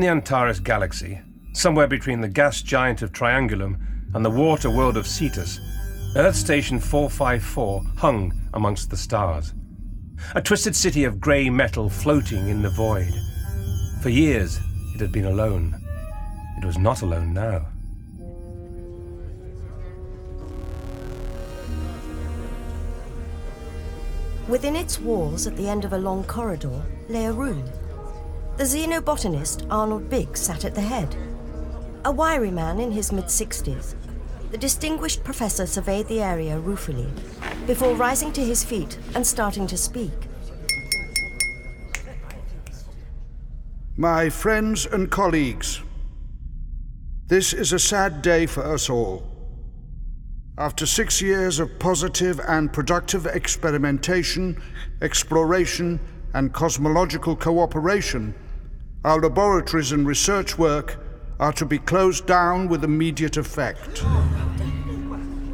In the Antares galaxy, somewhere between the gas giant of Triangulum and the water world of Cetus, Earth Station 454 hung amongst the stars. A twisted city of grey metal floating in the void. For years, it had been alone. It was not alone now. Within its walls, at the end of a long corridor, lay a room. The xenobotanist Arnold Biggs sat at the head. A wiry man in his mid 60s, the distinguished professor surveyed the area ruefully before rising to his feet and starting to speak. My friends and colleagues, this is a sad day for us all. After six years of positive and productive experimentation, exploration, and cosmological cooperation, our laboratories and research work are to be closed down with immediate effect.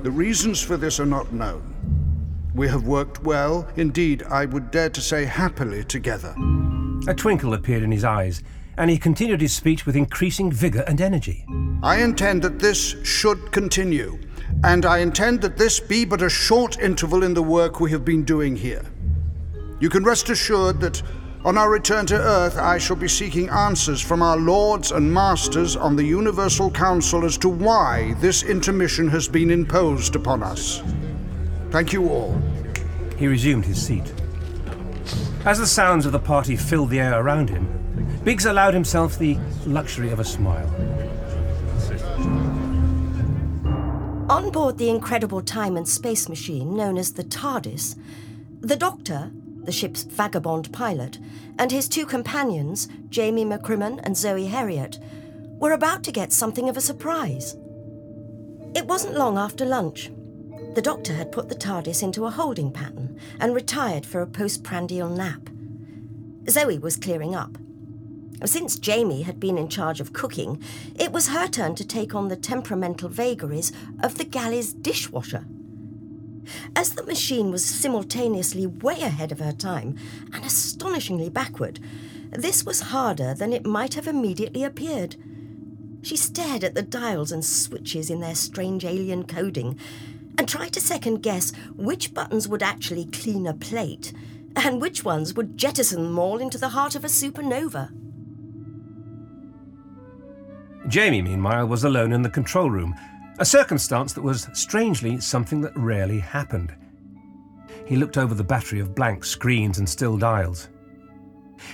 The reasons for this are not known. We have worked well, indeed, I would dare to say happily together. A twinkle appeared in his eyes, and he continued his speech with increasing vigour and energy. I intend that this should continue, and I intend that this be but a short interval in the work we have been doing here. You can rest assured that on our return to Earth, I shall be seeking answers from our lords and masters on the Universal Council as to why this intermission has been imposed upon us. Thank you all. He resumed his seat. As the sounds of the party filled the air around him, Biggs allowed himself the luxury of a smile. On board the incredible time and space machine known as the TARDIS, the Doctor, the ship's vagabond pilot, and his two companions, Jamie McCrimmon and Zoe Heriot, were about to get something of a surprise. It wasn't long after lunch. The doctor had put the TARDIS into a holding pattern and retired for a postprandial nap. Zoe was clearing up. Since Jamie had been in charge of cooking, it was her turn to take on the temperamental vagaries of the galley's dishwasher. As the machine was simultaneously way ahead of her time and astonishingly backward, this was harder than it might have immediately appeared. She stared at the dials and switches in their strange alien coding and tried to second guess which buttons would actually clean a plate and which ones would jettison them all into the heart of a supernova. Jamie, meanwhile, was alone in the control room a circumstance that was strangely something that rarely happened. He looked over the battery of blank screens and still dials.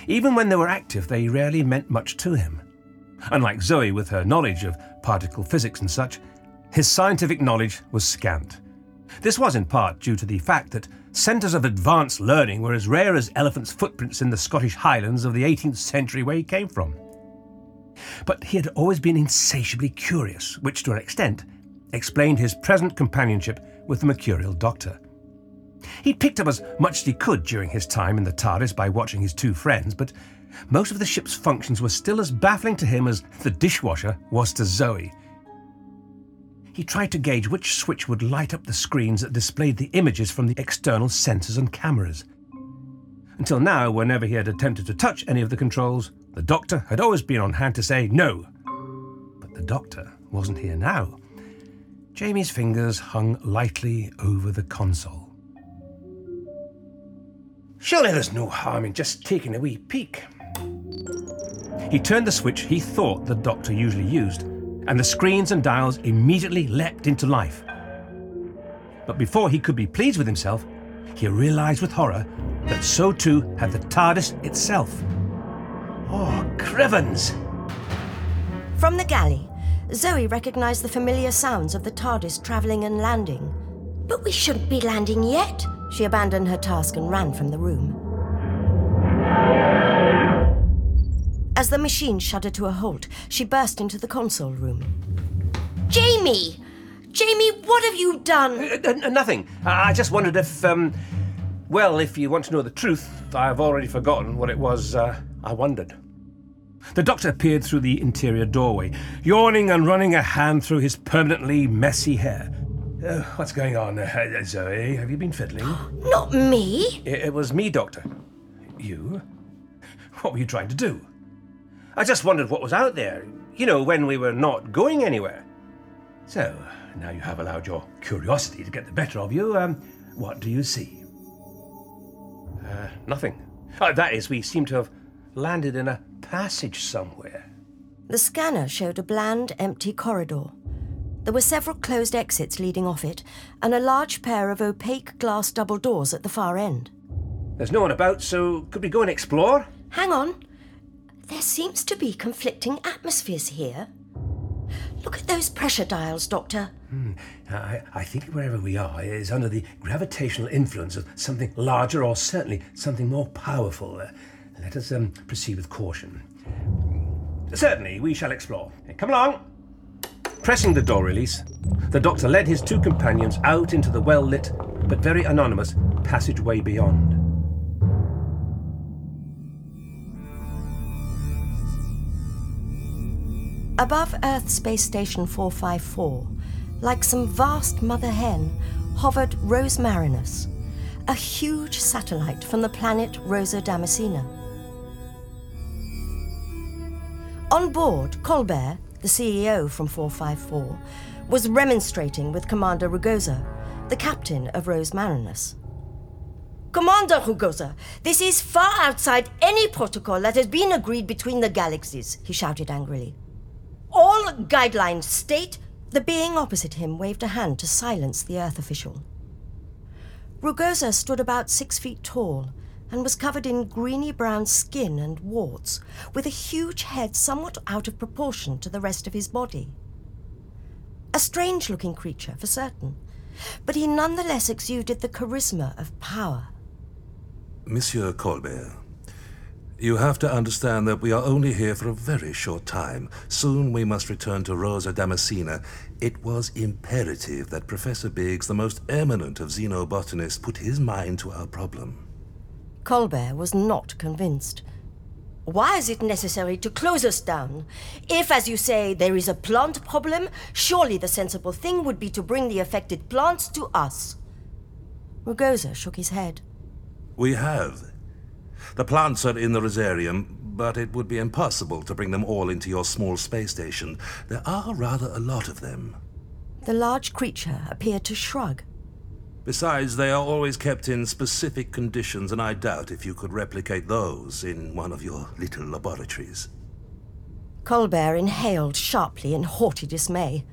Even when they were active, they rarely meant much to him. Unlike Zoe, with her knowledge of particle physics and such, his scientific knowledge was scant. This was in part due to the fact that centres of advanced learning were as rare as elephants' footprints in the Scottish Highlands of the 18th century where he came from. But he had always been insatiably curious, which, to an extent, explained his present companionship with the mercurial doctor. He'd picked up as much as he could during his time in the TARDIS by watching his two friends, but most of the ship's functions were still as baffling to him as the dishwasher was to Zoe. He tried to gauge which switch would light up the screens that displayed the images from the external sensors and cameras. Until now, whenever he had attempted to touch any of the controls, the doctor had always been on hand to say no. But the doctor wasn't here now. Jamie's fingers hung lightly over the console. Surely there's no harm in just taking a wee peek. He turned the switch he thought the doctor usually used, and the screens and dials immediately leapt into life. But before he could be pleased with himself, he realized with horror that so too had the TARDIS itself. Oh, Crivens! From the galley, Zoe recognized the familiar sounds of the TARDIS travelling and landing. But we shouldn't be landing yet. She abandoned her task and ran from the room. As the machine shuddered to a halt, she burst into the console room. Jamie! Jamie, what have you done? Uh, uh, nothing. I I just wondered if, um, well, if you want to know the truth, I've already forgotten what it was uh, I wondered. The doctor peered through the interior doorway, yawning and running a hand through his permanently messy hair. Uh, what's going on, uh, Zoe? Have you been fiddling? Not me. It, it was me, Doctor. You? What were you trying to do? I just wondered what was out there, you know, when we were not going anywhere. So, now you have allowed your curiosity to get the better of you, um, what do you see? Uh, nothing. Uh, that is, we seem to have landed in a passage somewhere. The scanner showed a bland, empty corridor. There were several closed exits leading off it, and a large pair of opaque glass double doors at the far end. There's no one about, so could we go and explore? Hang on. There seems to be conflicting atmospheres here. Look at those pressure dials, Doctor. Hmm, I, I think wherever we are is under the gravitational influence of something larger or certainly something more powerful. Let us um, proceed with caution. Certainly, we shall explore. Come along. Pressing the door release, the doctor led his two companions out into the well lit but very anonymous passageway beyond. Above Earth Space Station 454, like some vast mother hen, hovered Rose Marinus, a huge satellite from the planet Rosa Damascena. On board, Colbert, the CEO from 454, was remonstrating with Commander Rugosa, the captain of Rose Marinus. Commander Rugosa, this is far outside any protocol that has been agreed between the galaxies, he shouted angrily. All guidelines state. The being opposite him waved a hand to silence the Earth official. Rugosa stood about six feet tall and was covered in greeny brown skin and warts, with a huge head somewhat out of proportion to the rest of his body. A strange looking creature, for certain, but he nonetheless exuded the charisma of power. Monsieur Colbert, you have to understand that we are only here for a very short time. Soon we must return to Rosa Damascena. It was imperative that Professor Biggs, the most eminent of xenobotanists, put his mind to our problem. Colbert was not convinced. Why is it necessary to close us down? If, as you say, there is a plant problem, surely the sensible thing would be to bring the affected plants to us. Rugosa shook his head. We have. The plants are in the Rosarium, but it would be impossible to bring them all into your small space station. There are rather a lot of them. The large creature appeared to shrug. Besides, they are always kept in specific conditions, and I doubt if you could replicate those in one of your little laboratories. Colbert inhaled sharply in haughty dismay.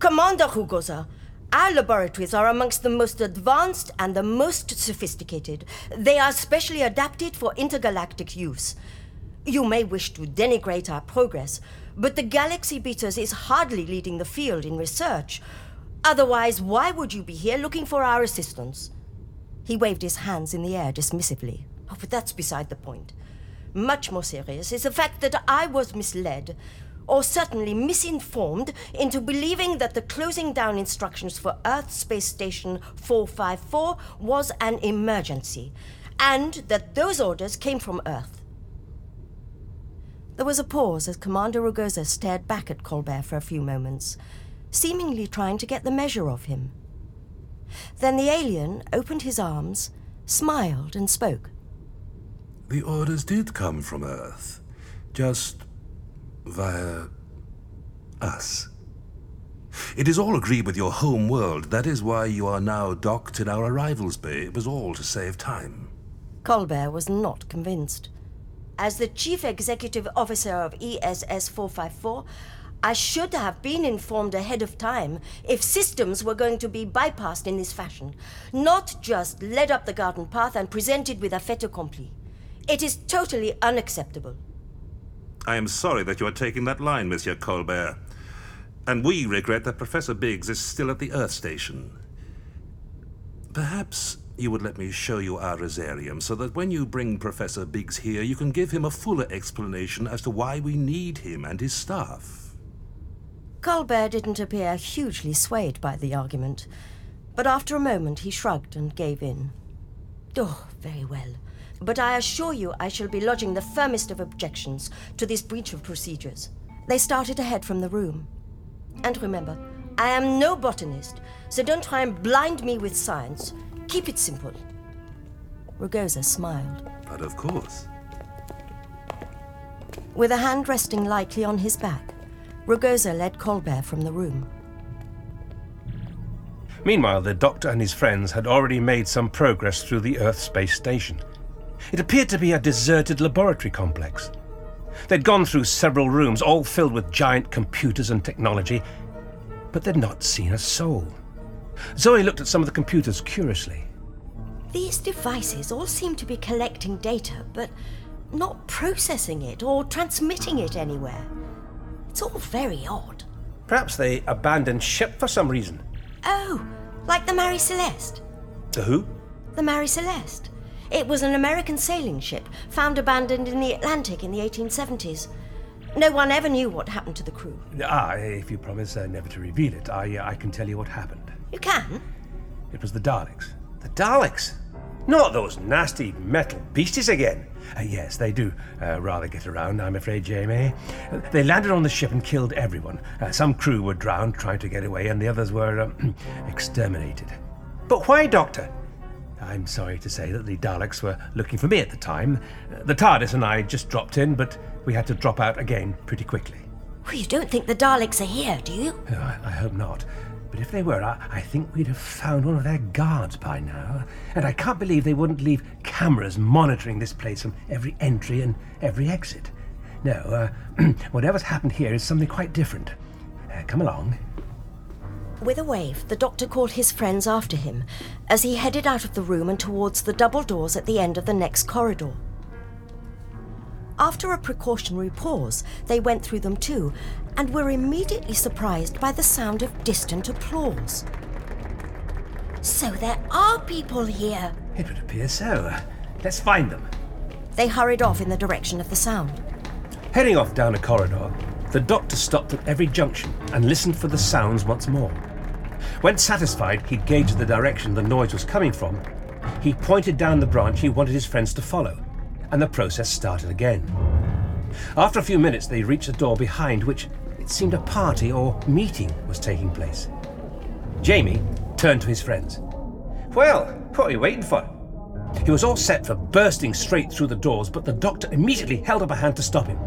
Commander Rugosa, our laboratories are amongst the most advanced and the most sophisticated. They are specially adapted for intergalactic use. You may wish to denigrate our progress, but the Galaxy Beatus is hardly leading the field in research. Otherwise, why would you be here looking for our assistance? He waved his hands in the air dismissively. Oh, but that's beside the point. Much more serious is the fact that I was misled, or certainly misinformed, into believing that the closing down instructions for Earth Space Station 454 was an emergency, and that those orders came from Earth. There was a pause as Commander Rugosa stared back at Colbert for a few moments, seemingly trying to get the measure of him. Then the alien opened his arms, smiled, and spoke. The orders did come from Earth, just via us. It is all agreed with your home world. That is why you are now docked in our arrivals bay. It was all to save time. Colbert was not convinced. As the chief executive officer of ESS 454, I should have been informed ahead of time if systems were going to be bypassed in this fashion, not just led up the garden path and presented with a fait accompli. It is totally unacceptable. I am sorry that you are taking that line, Monsieur Colbert. And we regret that Professor Biggs is still at the Earth Station. Perhaps you would let me show you our rosarium so that when you bring Professor Biggs here, you can give him a fuller explanation as to why we need him and his staff. Colbert didn't appear hugely swayed by the argument, but after a moment he shrugged and gave in. Oh, very well. But I assure you I shall be lodging the firmest of objections to this breach of procedures. They started ahead from the room. And remember, I am no botanist, so don't try and blind me with science. Keep it simple. Rugosa smiled. But of course. With a hand resting lightly on his back, Rugosa led Colbert from the room. Meanwhile, the doctor and his friends had already made some progress through the Earth space station. It appeared to be a deserted laboratory complex. They'd gone through several rooms, all filled with giant computers and technology, but they'd not seen a soul. Zoe looked at some of the computers curiously. These devices all seem to be collecting data, but not processing it or transmitting it anywhere. It's all very odd. Perhaps they abandoned ship for some reason. Oh, like the Marie Celeste. The who? The Marie Celeste. It was an American sailing ship found abandoned in the Atlantic in the 1870s. No one ever knew what happened to the crew. Ah, if you promise uh, never to reveal it, I, uh, I can tell you what happened. You can? It was the Daleks. The Daleks? Not those nasty metal beasties again. Uh, yes, they do uh, rather get around, I'm afraid, Jamie. Uh, they landed on the ship and killed everyone. Uh, some crew were drowned trying to get away, and the others were um, exterminated. But why, Doctor? I'm sorry to say that the Daleks were looking for me at the time. Uh, the TARDIS and I just dropped in, but we had to drop out again pretty quickly. Well, you don't think the Daleks are here, do you? Oh, I, I hope not. But if they were, I, I think we'd have found one of their guards by now. And I can't believe they wouldn't leave cameras monitoring this place from every entry and every exit. No, uh, whatever's happened here is something quite different. Uh, come along. With a wave, the doctor called his friends after him as he headed out of the room and towards the double doors at the end of the next corridor. After a precautionary pause, they went through them too and were immediately surprised by the sound of distant applause. So there are people here. It would appear so. Let's find them. They hurried off in the direction of the sound. Heading off down a corridor, the doctor stopped at every junction and listened for the sounds once more. When satisfied he'd gauged the direction the noise was coming from, he pointed down the branch he wanted his friends to follow, and the process started again. After a few minutes, they reached a door behind which it seemed a party or meeting was taking place. Jamie turned to his friends. Well, what are you waiting for? He was all set for bursting straight through the doors, but the doctor immediately held up a hand to stop him.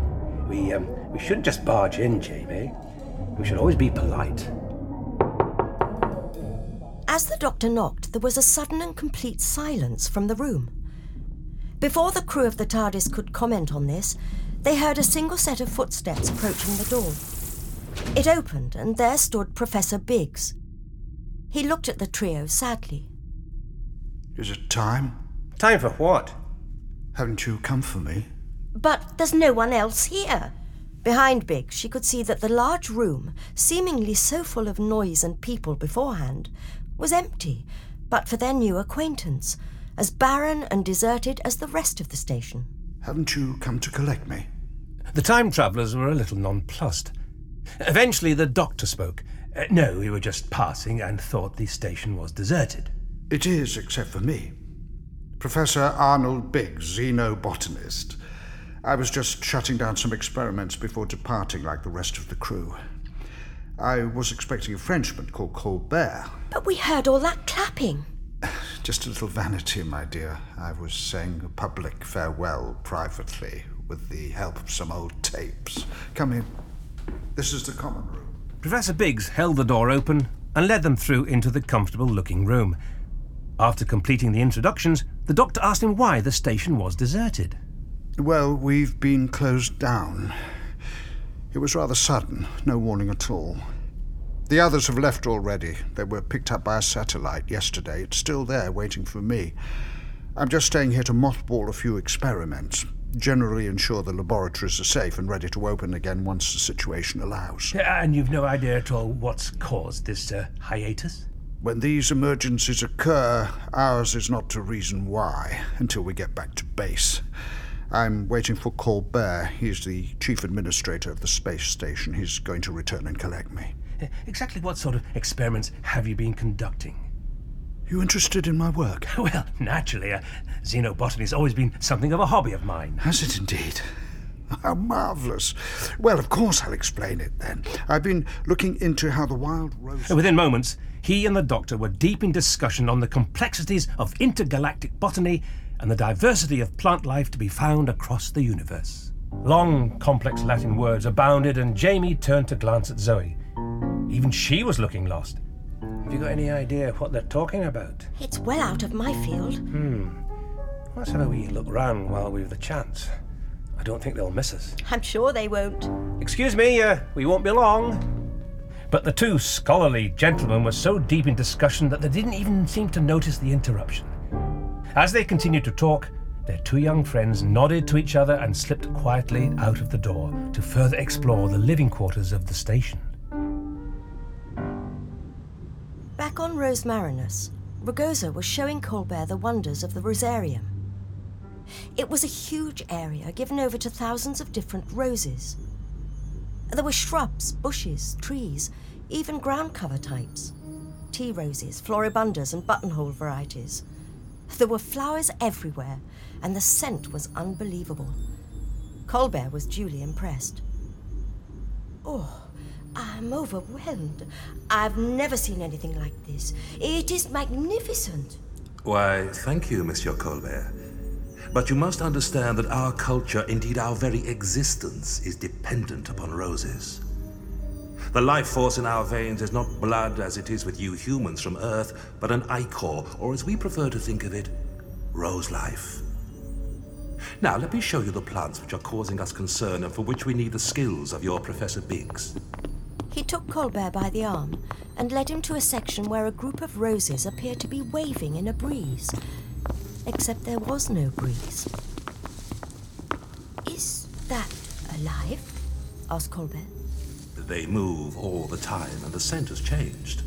We, um, we shouldn't just barge in, Jamie. We should always be polite. As the doctor knocked, there was a sudden and complete silence from the room. Before the crew of the TARDIS could comment on this, they heard a single set of footsteps approaching the door. It opened, and there stood Professor Biggs. He looked at the trio sadly. Is it time? Time for what? Haven't you come for me? But there's no one else here. Behind Biggs, she could see that the large room, seemingly so full of noise and people beforehand, was empty, but for their new acquaintance, as barren and deserted as the rest of the station. Haven't you come to collect me? The time travellers were a little nonplussed. Eventually, the doctor spoke. Uh, no, we were just passing and thought the station was deserted. It is, except for me. Professor Arnold Biggs, xenobotanist. I was just shutting down some experiments before departing like the rest of the crew. I was expecting a Frenchman called Colbert. But we heard all that clapping. Just a little vanity, my dear. I was saying a public farewell privately with the help of some old tapes. Come in. This is the common room. Professor Biggs held the door open and led them through into the comfortable looking room. After completing the introductions, the doctor asked him why the station was deserted. Well, we've been closed down. It was rather sudden, no warning at all. The others have left already. They were picked up by a satellite yesterday. It's still there, waiting for me. I'm just staying here to mothball a few experiments. generally ensure the laboratories are safe and ready to open again once the situation allows. And you've no idea at all what's caused this uh, hiatus? When these emergencies occur, ours is not to reason why until we get back to base. I'm waiting for Colbert. He's the chief administrator of the space station. He's going to return and collect me. Uh, Exactly what sort of experiments have you been conducting? You interested in my work? Well, naturally, uh, xenobotany's always been something of a hobby of mine. Has it indeed? How marvellous. Well, of course I'll explain it then. I've been looking into how the wild rose. Within moments, he and the doctor were deep in discussion on the complexities of intergalactic botany and the diversity of plant life to be found across the universe. Long, complex Latin words abounded, and Jamie turned to glance at Zoe. Even she was looking lost. Have you got any idea what they're talking about? It's well out of my field. Hmm. Let's have a wee look round while we've the chance. I don't think they'll miss us. I'm sure they won't. Excuse me, uh, we won't be long. But the two scholarly gentlemen were so deep in discussion that they didn't even seem to notice the interruption. As they continued to talk, their two young friends nodded to each other and slipped quietly out of the door to further explore the living quarters of the station. Back on Rose Marinus, was showing Colbert the wonders of the Rosarium. It was a huge area given over to thousands of different roses. There were shrubs, bushes, trees, even ground cover types. Tea roses, floribundas, and buttonhole varieties. There were flowers everywhere, and the scent was unbelievable. Colbert was duly impressed. Oh, I'm overwhelmed. I've never seen anything like this. It is magnificent. Why, thank you, Monsieur Colbert. But you must understand that our culture, indeed our very existence, is dependent upon roses. The life force in our veins is not blood as it is with you humans from Earth, but an ichor, or as we prefer to think of it, rose life. Now, let me show you the plants which are causing us concern and for which we need the skills of your Professor Biggs. He took Colbert by the arm and led him to a section where a group of roses appeared to be waving in a breeze. Except there was no breeze. Is that alive? asked Colbert. They move all the time, and the scent has changed.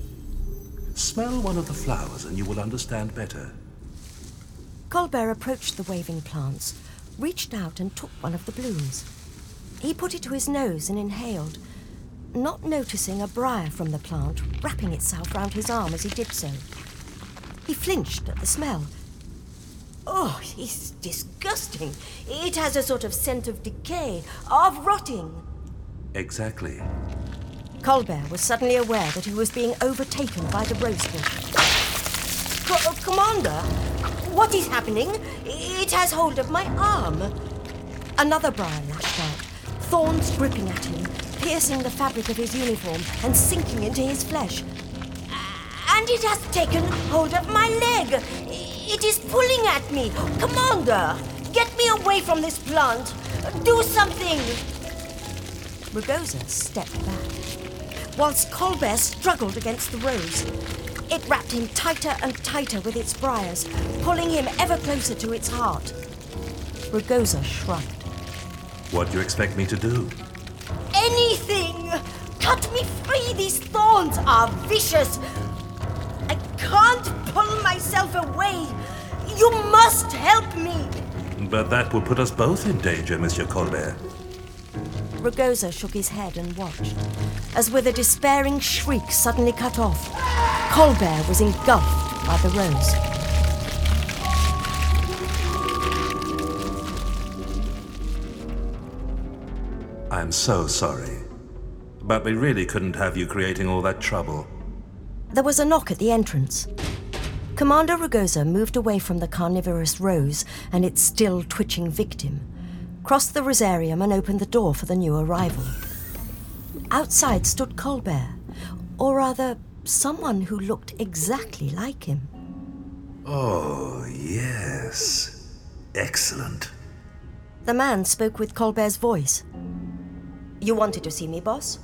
Smell one of the flowers, and you will understand better. Colbert approached the waving plants, reached out and took one of the blooms. He put it to his nose and inhaled, not noticing a briar from the plant wrapping itself round his arm as he did so. He flinched at the smell. Oh, it's disgusting. It has a sort of scent of decay, of rotting. Exactly. Colbert was suddenly aware that he was being overtaken by the bush. Co- uh, Commander, what is happening? It has hold of my arm. Another briar lashed out, thorns gripping at him, piercing the fabric of his uniform and sinking into his flesh. And it has taken hold of my leg. It is pulling at me. Commander, get me away from this plant. Do something. Rugosa stepped back, whilst Colbert struggled against the rose. It wrapped him tighter and tighter with its briars, pulling him ever closer to its heart. Rugosa shrugged. What do you expect me to do? Anything! Cut me free! These thorns are vicious! I can't pull myself away! You must help me! But that will put us both in danger, Monsieur Colbert. Rugosa shook his head and watched, as with a despairing shriek suddenly cut off, Colbert was engulfed by the rose. I'm so sorry. But we really couldn't have you creating all that trouble. There was a knock at the entrance. Commander Rugosa moved away from the carnivorous rose and its still twitching victim, crossed the rosarium and opened the door for the new arrival. Outside stood Colbert, or rather, someone who looked exactly like him. Oh, yes. Excellent. The man spoke with Colbert's voice. You wanted to see me, boss?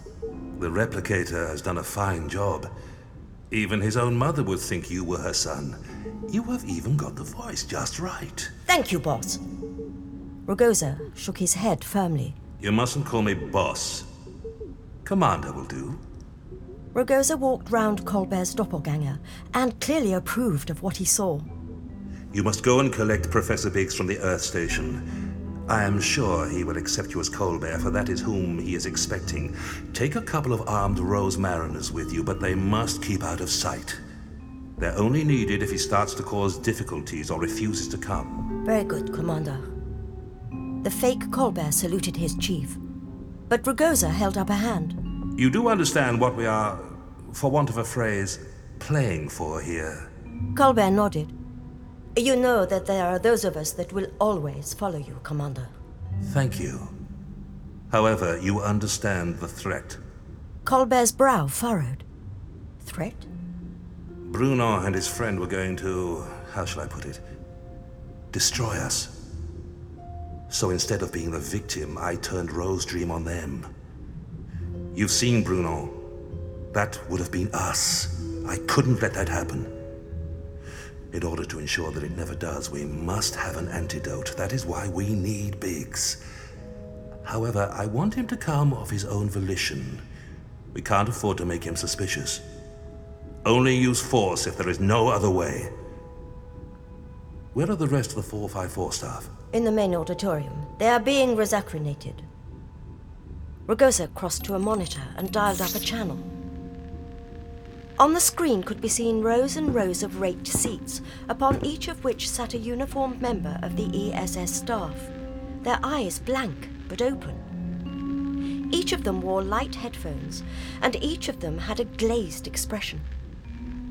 The replicator has done a fine job. Even his own mother would think you were her son. You have even got the voice just right. Thank you, boss. Rugosa shook his head firmly. You mustn't call me boss. Commander will do. Rugosa walked round Colbert's doppelganger and clearly approved of what he saw. You must go and collect Professor Biggs from the Earth Station. I am sure he will accept you as Colbert, for that is whom he is expecting. Take a couple of armed Rosemariners with you, but they must keep out of sight. They're only needed if he starts to cause difficulties or refuses to come. Very good, Commander. The fake Colbert saluted his chief, but Rugosa held up a hand. You do understand what we are, for want of a phrase, playing for here. Colbert nodded. You know that there are those of us that will always follow you, Commander. Thank you. However, you understand the threat. Colbert's brow furrowed. Threat? Bruno and his friend were going to, how shall I put it, destroy us. So instead of being the victim, I turned Rose Dream on them. You've seen Bruno. That would have been us. I couldn't let that happen. In order to ensure that it never does, we must have an antidote. That is why we need Biggs. However, I want him to come of his own volition. We can't afford to make him suspicious. Only use force if there is no other way. Where are the rest of the 454 staff? In the main auditorium. They are being resacrinated. Rugosa crossed to a monitor and dialed up a channel. On the screen could be seen rows and rows of raked seats, upon each of which sat a uniformed member of the ESS staff, their eyes blank but open. Each of them wore light headphones, and each of them had a glazed expression.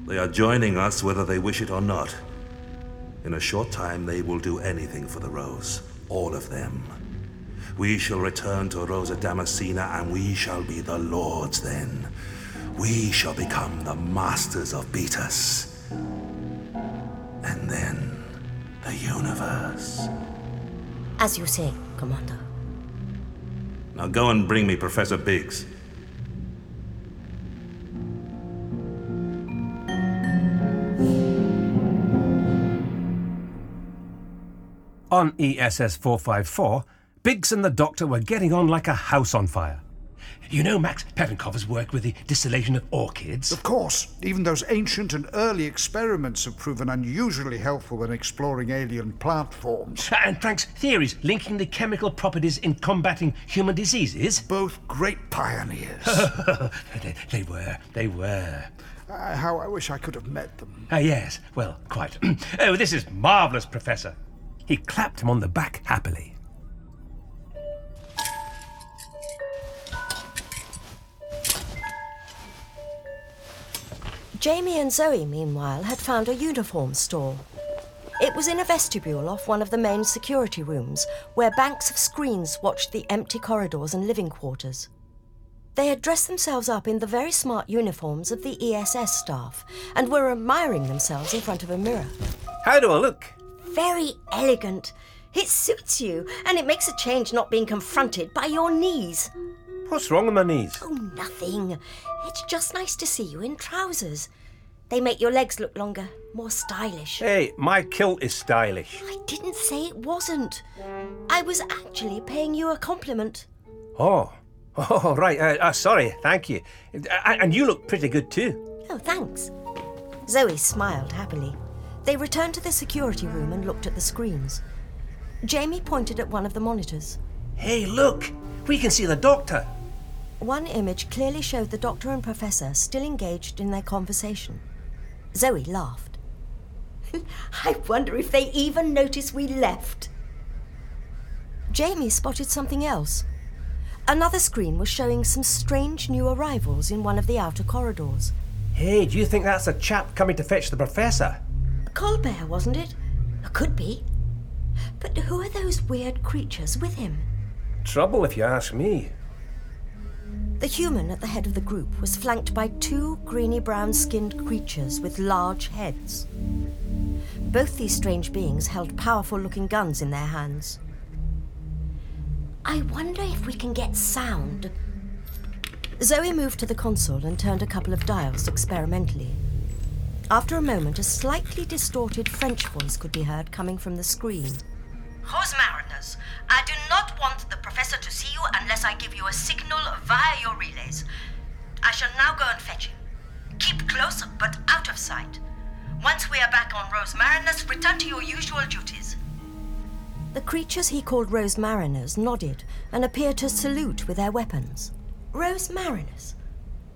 They are joining us whether they wish it or not. In a short time, they will do anything for the Rose. All of them. We shall return to Rosa Damascena, and we shall be the lords then. We shall become the masters of Beatus. And then the universe. As you say, Commander. Now go and bring me Professor Biggs. On ESS 454, Biggs and the Doctor were getting on like a house on fire. You know Max Petenkov has worked with the distillation of orchids. Of course, even those ancient and early experiments have proven unusually helpful when exploring alien plant forms. And Frank's theories linking the chemical properties in combating human diseases. Both great pioneers. they, they were, they were. Uh, how I wish I could have met them. Ah, yes, well, quite. oh, this is marvellous, Professor. He clapped him on the back happily. Jamie and Zoe, meanwhile, had found a uniform store. It was in a vestibule off one of the main security rooms, where banks of screens watched the empty corridors and living quarters. They had dressed themselves up in the very smart uniforms of the ESS staff and were admiring themselves in front of a mirror. How do I look? Very elegant. It suits you, and it makes a change not being confronted by your knees. What's wrong with my knees? Oh, nothing. It's just nice to see you in trousers. They make your legs look longer, more stylish. Hey, my kilt is stylish. I didn't say it wasn't. I was actually paying you a compliment. Oh, oh, right. Uh, uh, sorry, thank you. Uh, and you look pretty good too. Oh, thanks. Zoe smiled happily. They returned to the security room and looked at the screens. Jamie pointed at one of the monitors. Hey, look! We can see the doctor. One image clearly showed the doctor and professor still engaged in their conversation. Zoe laughed. I wonder if they even noticed we left. Jamie spotted something else. Another screen was showing some strange new arrivals in one of the outer corridors. Hey, do you think that's a chap coming to fetch the professor? Colbert, wasn't it? Could be. But who are those weird creatures with him? Trouble if you ask me. The human at the head of the group was flanked by two greeny brown skinned creatures with large heads. Both these strange beings held powerful looking guns in their hands. I wonder if we can get sound. Zoe moved to the console and turned a couple of dials experimentally. After a moment, a slightly distorted French voice could be heard coming from the screen. Rosemariners, I do not want the professor to see you unless I give you a signal via your relays. I shall now go and fetch him. Keep close, but out of sight. Once we are back on Rose Marinus, return to your usual duties. The creatures he called Rosemariners nodded and appeared to salute with their weapons. Rosemariners?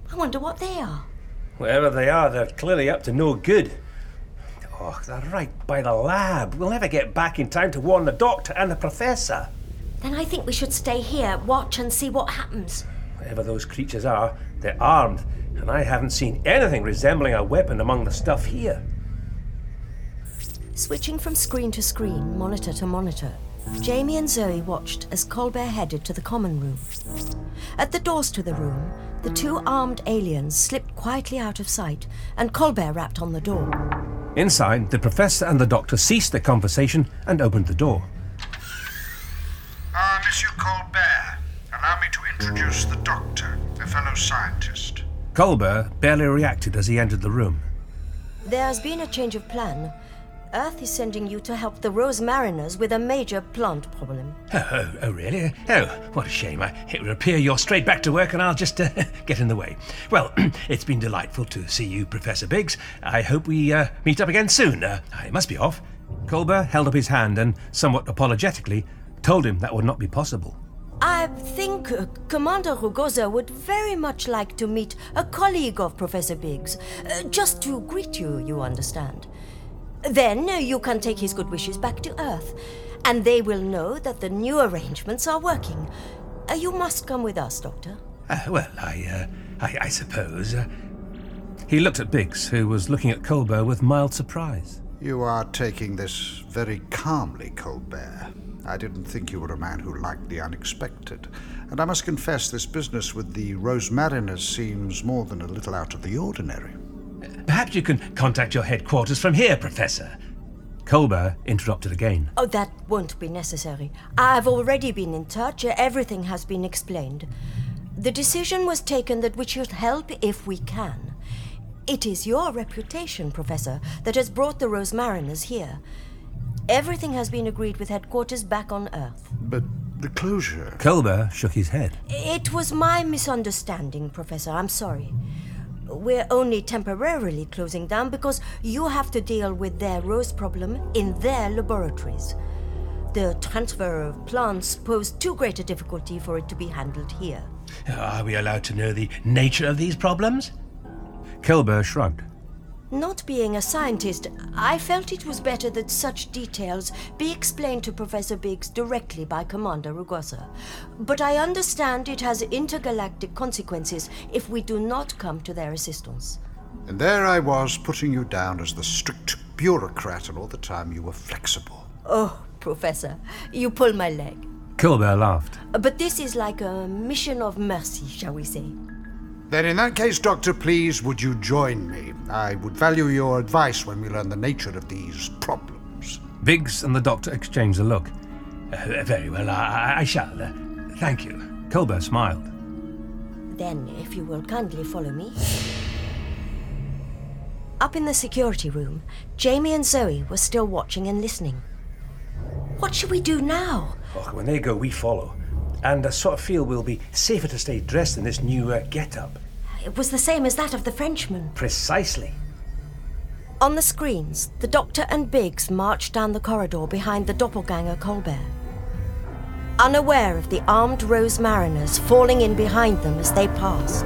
I wonder what they are. Whatever they are, they're clearly up to no good. Oh, they're right by the lab. We'll never get back in time to warn the doctor and the professor. Then I think we should stay here, watch, and see what happens. Whatever those creatures are, they're armed, and I haven't seen anything resembling a weapon among the stuff here. Switching from screen to screen, monitor to monitor, Jamie and Zoe watched as Colbert headed to the common room. At the doors to the room, the two armed aliens slipped quietly out of sight, and Colbert rapped on the door. Inside, the professor and the doctor ceased their conversation and opened the door. Ah, Monsieur Colbert, allow me to introduce the doctor, a fellow scientist. Colbert barely reacted as he entered the room. There's been a change of plan. Earth is sending you to help the Rosemariners with a major plant problem. Oh, oh, oh, really? Oh, what a shame. I, it would appear you're straight back to work and I'll just uh, get in the way. Well, it's been delightful to see you, Professor Biggs. I hope we uh, meet up again soon. Uh, I must be off. Colbert held up his hand and, somewhat apologetically, told him that would not be possible. I think uh, Commander Rugosa would very much like to meet a colleague of Professor Biggs. Uh, just to greet you, you understand. Then uh, you can take his good wishes back to Earth, and they will know that the new arrangements are working. Uh, you must come with us, Doctor. Uh, well, I, uh, I, I suppose. Uh, he looked at Biggs, who was looking at Colbert with mild surprise. You are taking this very calmly, Colbert. I didn't think you were a man who liked the unexpected. And I must confess, this business with the Rosemariners seems more than a little out of the ordinary. Perhaps you can contact your headquarters from here, Professor. Colbert interrupted again. Oh, that won't be necessary. I've already been in touch. Everything has been explained. The decision was taken that we should help if we can. It is your reputation, Professor, that has brought the Rosemariners here. Everything has been agreed with headquarters back on Earth. But the closure. Colbert shook his head. It was my misunderstanding, Professor. I'm sorry. We're only temporarily closing down because you have to deal with their rose problem in their laboratories. The transfer of plants posed too great a difficulty for it to be handled here. Are we allowed to know the nature of these problems? Colbert shrugged. Not being a scientist, I felt it was better that such details be explained to Professor Biggs directly by Commander Rugosa. But I understand it has intergalactic consequences if we do not come to their assistance. And there I was, putting you down as the strict bureaucrat, and all the time you were flexible. Oh, Professor, you pull my leg. Colbert laughed. But this is like a mission of mercy, shall we say. Then, in that case, Doctor, please, would you join me? I would value your advice when we learn the nature of these problems. Biggs and the doctor exchanged a look. Uh, very well, I, I shall. Uh, thank you. Colbert smiled. Then, if you will kindly follow me. Up in the security room, Jamie and Zoe were still watching and listening. What should we do now? Oh, when they go, we follow. And I sort of feel we'll be safer to stay dressed in this new uh, get-up. It was the same as that of the Frenchman. Precisely. On the screens, the Doctor and Biggs marched down the corridor behind the doppelganger Colbert. Unaware of the armed Rosemariners falling in behind them as they passed.